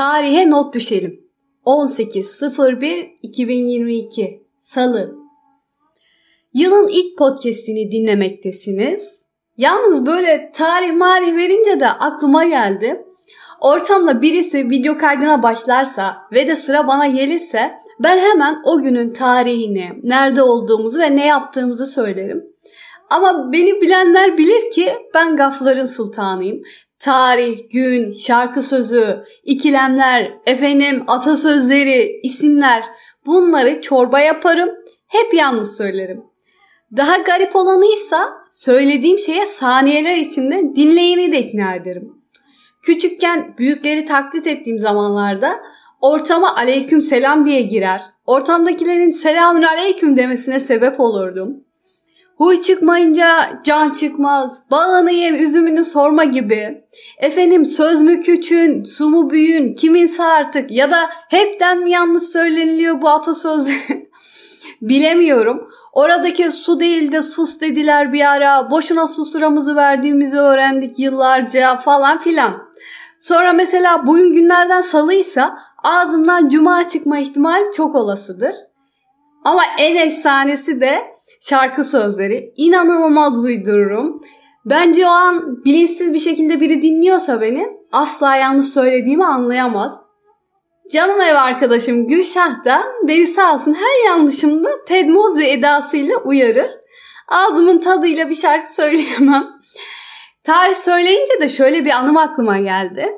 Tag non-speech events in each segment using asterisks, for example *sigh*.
Tarihe not düşelim. 18.01.2022 Salı Yılın ilk podcastini dinlemektesiniz. Yalnız böyle tarih marih verince de aklıma geldi. Ortamda birisi video kaydına başlarsa ve de sıra bana gelirse ben hemen o günün tarihini, nerede olduğumuzu ve ne yaptığımızı söylerim. Ama beni bilenler bilir ki ben gafların sultanıyım. Tarih, gün, şarkı sözü, ikilemler, efendim atasözleri, isimler bunları çorba yaparım. Hep yalnız söylerim. Daha garip olanıysa söylediğim şeye saniyeler içinde dinleyeni de ikna ederim. Küçükken büyükleri taklit ettiğim zamanlarda ortama aleyküm selam diye girer. Ortamdakilerin selamün aleyküm demesine sebep olurdum. Huy çıkmayınca can çıkmaz, bağını yem üzümünü sorma gibi. Efendim söz mü küçün, su mu büyün, kiminse artık ya da hepten yanlış söyleniliyor bu atasözleri *laughs* bilemiyorum. Oradaki su değil de sus dediler bir ara. Boşuna susuramızı verdiğimizi öğrendik yıllarca falan filan. Sonra mesela bugün günlerden salıysa ağzımdan cuma çıkma ihtimali çok olasıdır. Ama en efsanesi de şarkı sözleri. İnanılmaz uydururum. Bence o an bilinçsiz bir şekilde biri dinliyorsa beni asla yanlış söylediğimi anlayamaz. Canım ev arkadaşım Gülşah da beni sağ olsun her yanlışımda tedmoz ve edasıyla uyarır. Ağzımın tadıyla bir şarkı söyleyemem. Tarih söyleyince de şöyle bir anım aklıma geldi.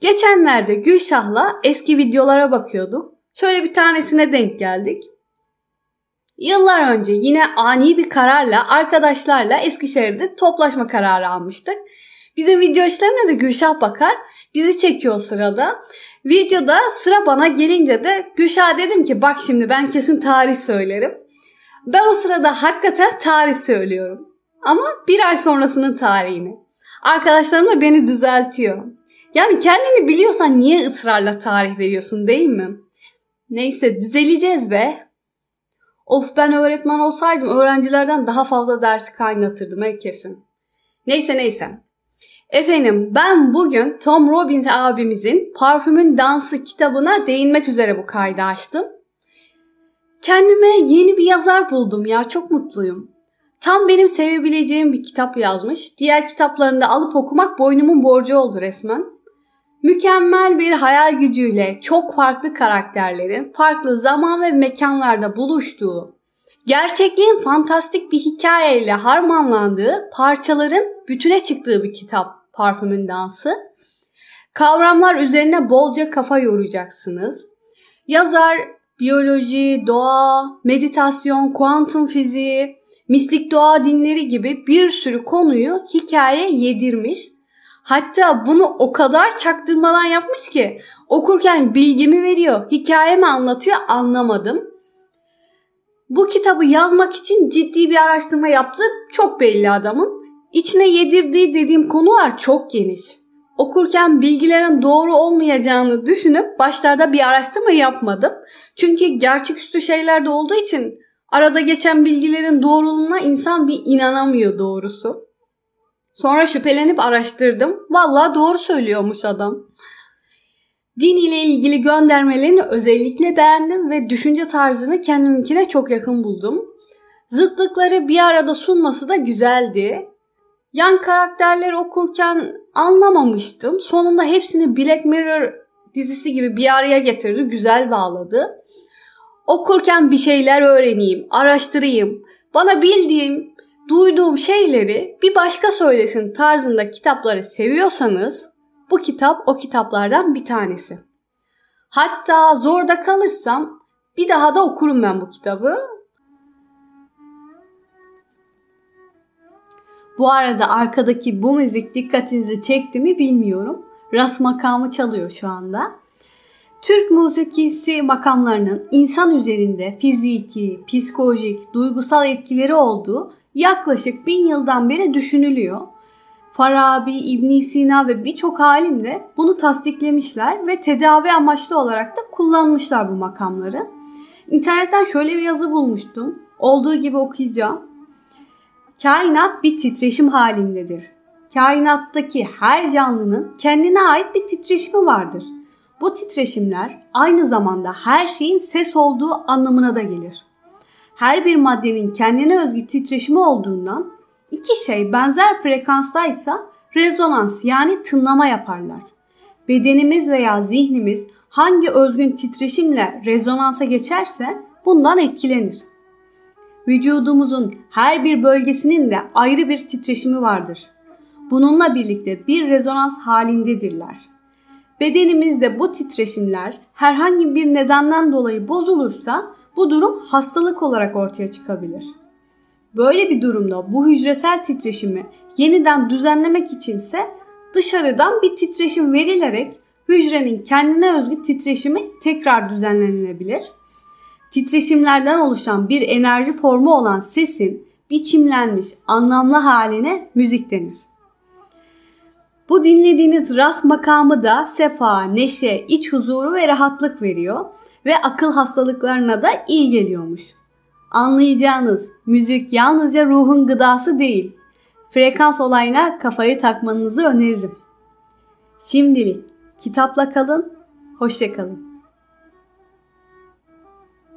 Geçenlerde Gülşah'la eski videolara bakıyorduk. Şöyle bir tanesine denk geldik. Yıllar önce yine ani bir kararla arkadaşlarla Eskişehir'de toplaşma kararı almıştık. Bizim video işlerine de Gülşah bakar. Bizi çekiyor sırada. Videoda sıra bana gelince de Gülşah dedim ki bak şimdi ben kesin tarih söylerim. Ben o sırada hakikaten tarih söylüyorum. Ama bir ay sonrasının tarihini. Arkadaşlarım da beni düzeltiyor. Yani kendini biliyorsan niye ısrarla tarih veriyorsun değil mi? Neyse düzeleceğiz be. Of ben öğretmen olsaydım öğrencilerden daha fazla dersi kaynatırdım he kesin. Neyse neyse. Efendim ben bugün Tom Robbins abimizin Parfümün Dansı kitabına değinmek üzere bu kaydı açtım. Kendime yeni bir yazar buldum ya çok mutluyum. Tam benim sevebileceğim bir kitap yazmış. Diğer kitaplarını da alıp okumak boynumun borcu oldu resmen. Mükemmel bir hayal gücüyle çok farklı karakterlerin farklı zaman ve mekanlarda buluştuğu, gerçekliğin fantastik bir hikayeyle harmanlandığı parçaların bütüne çıktığı bir kitap Parfümün Dansı. Kavramlar üzerine bolca kafa yoracaksınız. Yazar biyoloji, doğa, meditasyon, kuantum fiziği, mistik doğa dinleri gibi bir sürü konuyu hikaye yedirmiş. Hatta bunu o kadar çaktırmadan yapmış ki okurken bilgimi veriyor, hikayemi anlatıyor anlamadım. Bu kitabı yazmak için ciddi bir araştırma yaptı çok belli adamın. İçine yedirdiği dediğim konular çok geniş. Okurken bilgilerin doğru olmayacağını düşünüp başlarda bir araştırma yapmadım. Çünkü gerçeküstü şeyler de olduğu için arada geçen bilgilerin doğruluğuna insan bir inanamıyor doğrusu. Sonra şüphelenip araştırdım. Vallahi doğru söylüyormuş adam. Din ile ilgili göndermelerini özellikle beğendim ve düşünce tarzını kendiminkine çok yakın buldum. Zıtlıkları bir arada sunması da güzeldi. Yan karakterleri okurken anlamamıştım. Sonunda hepsini Black Mirror dizisi gibi bir araya getirdi. Güzel bağladı. Okurken bir şeyler öğreneyim, araştırayım. Bana bildiğim, duyduğum şeyleri bir başka söylesin tarzında kitapları seviyorsanız bu kitap o kitaplardan bir tanesi. Hatta zorda kalırsam bir daha da okurum ben bu kitabı. Bu arada arkadaki bu müzik dikkatinizi çekti mi bilmiyorum. Ras makamı çalıyor şu anda. Türk musikisi makamlarının insan üzerinde fiziki, psikolojik, duygusal etkileri olduğu yaklaşık bin yıldan beri düşünülüyor. Farabi, İbn Sina ve birçok alim de bunu tasdiklemişler ve tedavi amaçlı olarak da kullanmışlar bu makamları. İnternetten şöyle bir yazı bulmuştum. Olduğu gibi okuyacağım. Kainat bir titreşim halindedir. Kainattaki her canlının kendine ait bir titreşimi vardır. Bu titreşimler aynı zamanda her şeyin ses olduğu anlamına da gelir. Her bir maddenin kendine özgü titreşimi olduğundan iki şey benzer frekanstaysa rezonans yani tınlama yaparlar. Bedenimiz veya zihnimiz hangi özgün titreşimle rezonansa geçerse bundan etkilenir. Vücudumuzun her bir bölgesinin de ayrı bir titreşimi vardır. Bununla birlikte bir rezonans halindedirler. Bedenimizde bu titreşimler herhangi bir nedenden dolayı bozulursa bu durum hastalık olarak ortaya çıkabilir. Böyle bir durumda bu hücresel titreşimi yeniden düzenlemek içinse dışarıdan bir titreşim verilerek hücrenin kendine özgü titreşimi tekrar düzenlenilebilir. Titreşimlerden oluşan bir enerji formu olan sesin biçimlenmiş anlamlı haline müzik denir. Bu dinlediğiniz rast makamı da sefa, neşe, iç huzuru ve rahatlık veriyor ve akıl hastalıklarına da iyi geliyormuş. Anlayacağınız müzik yalnızca ruhun gıdası değil. Frekans olayına kafayı takmanızı öneririm. Şimdilik kitapla kalın, hoşçakalın.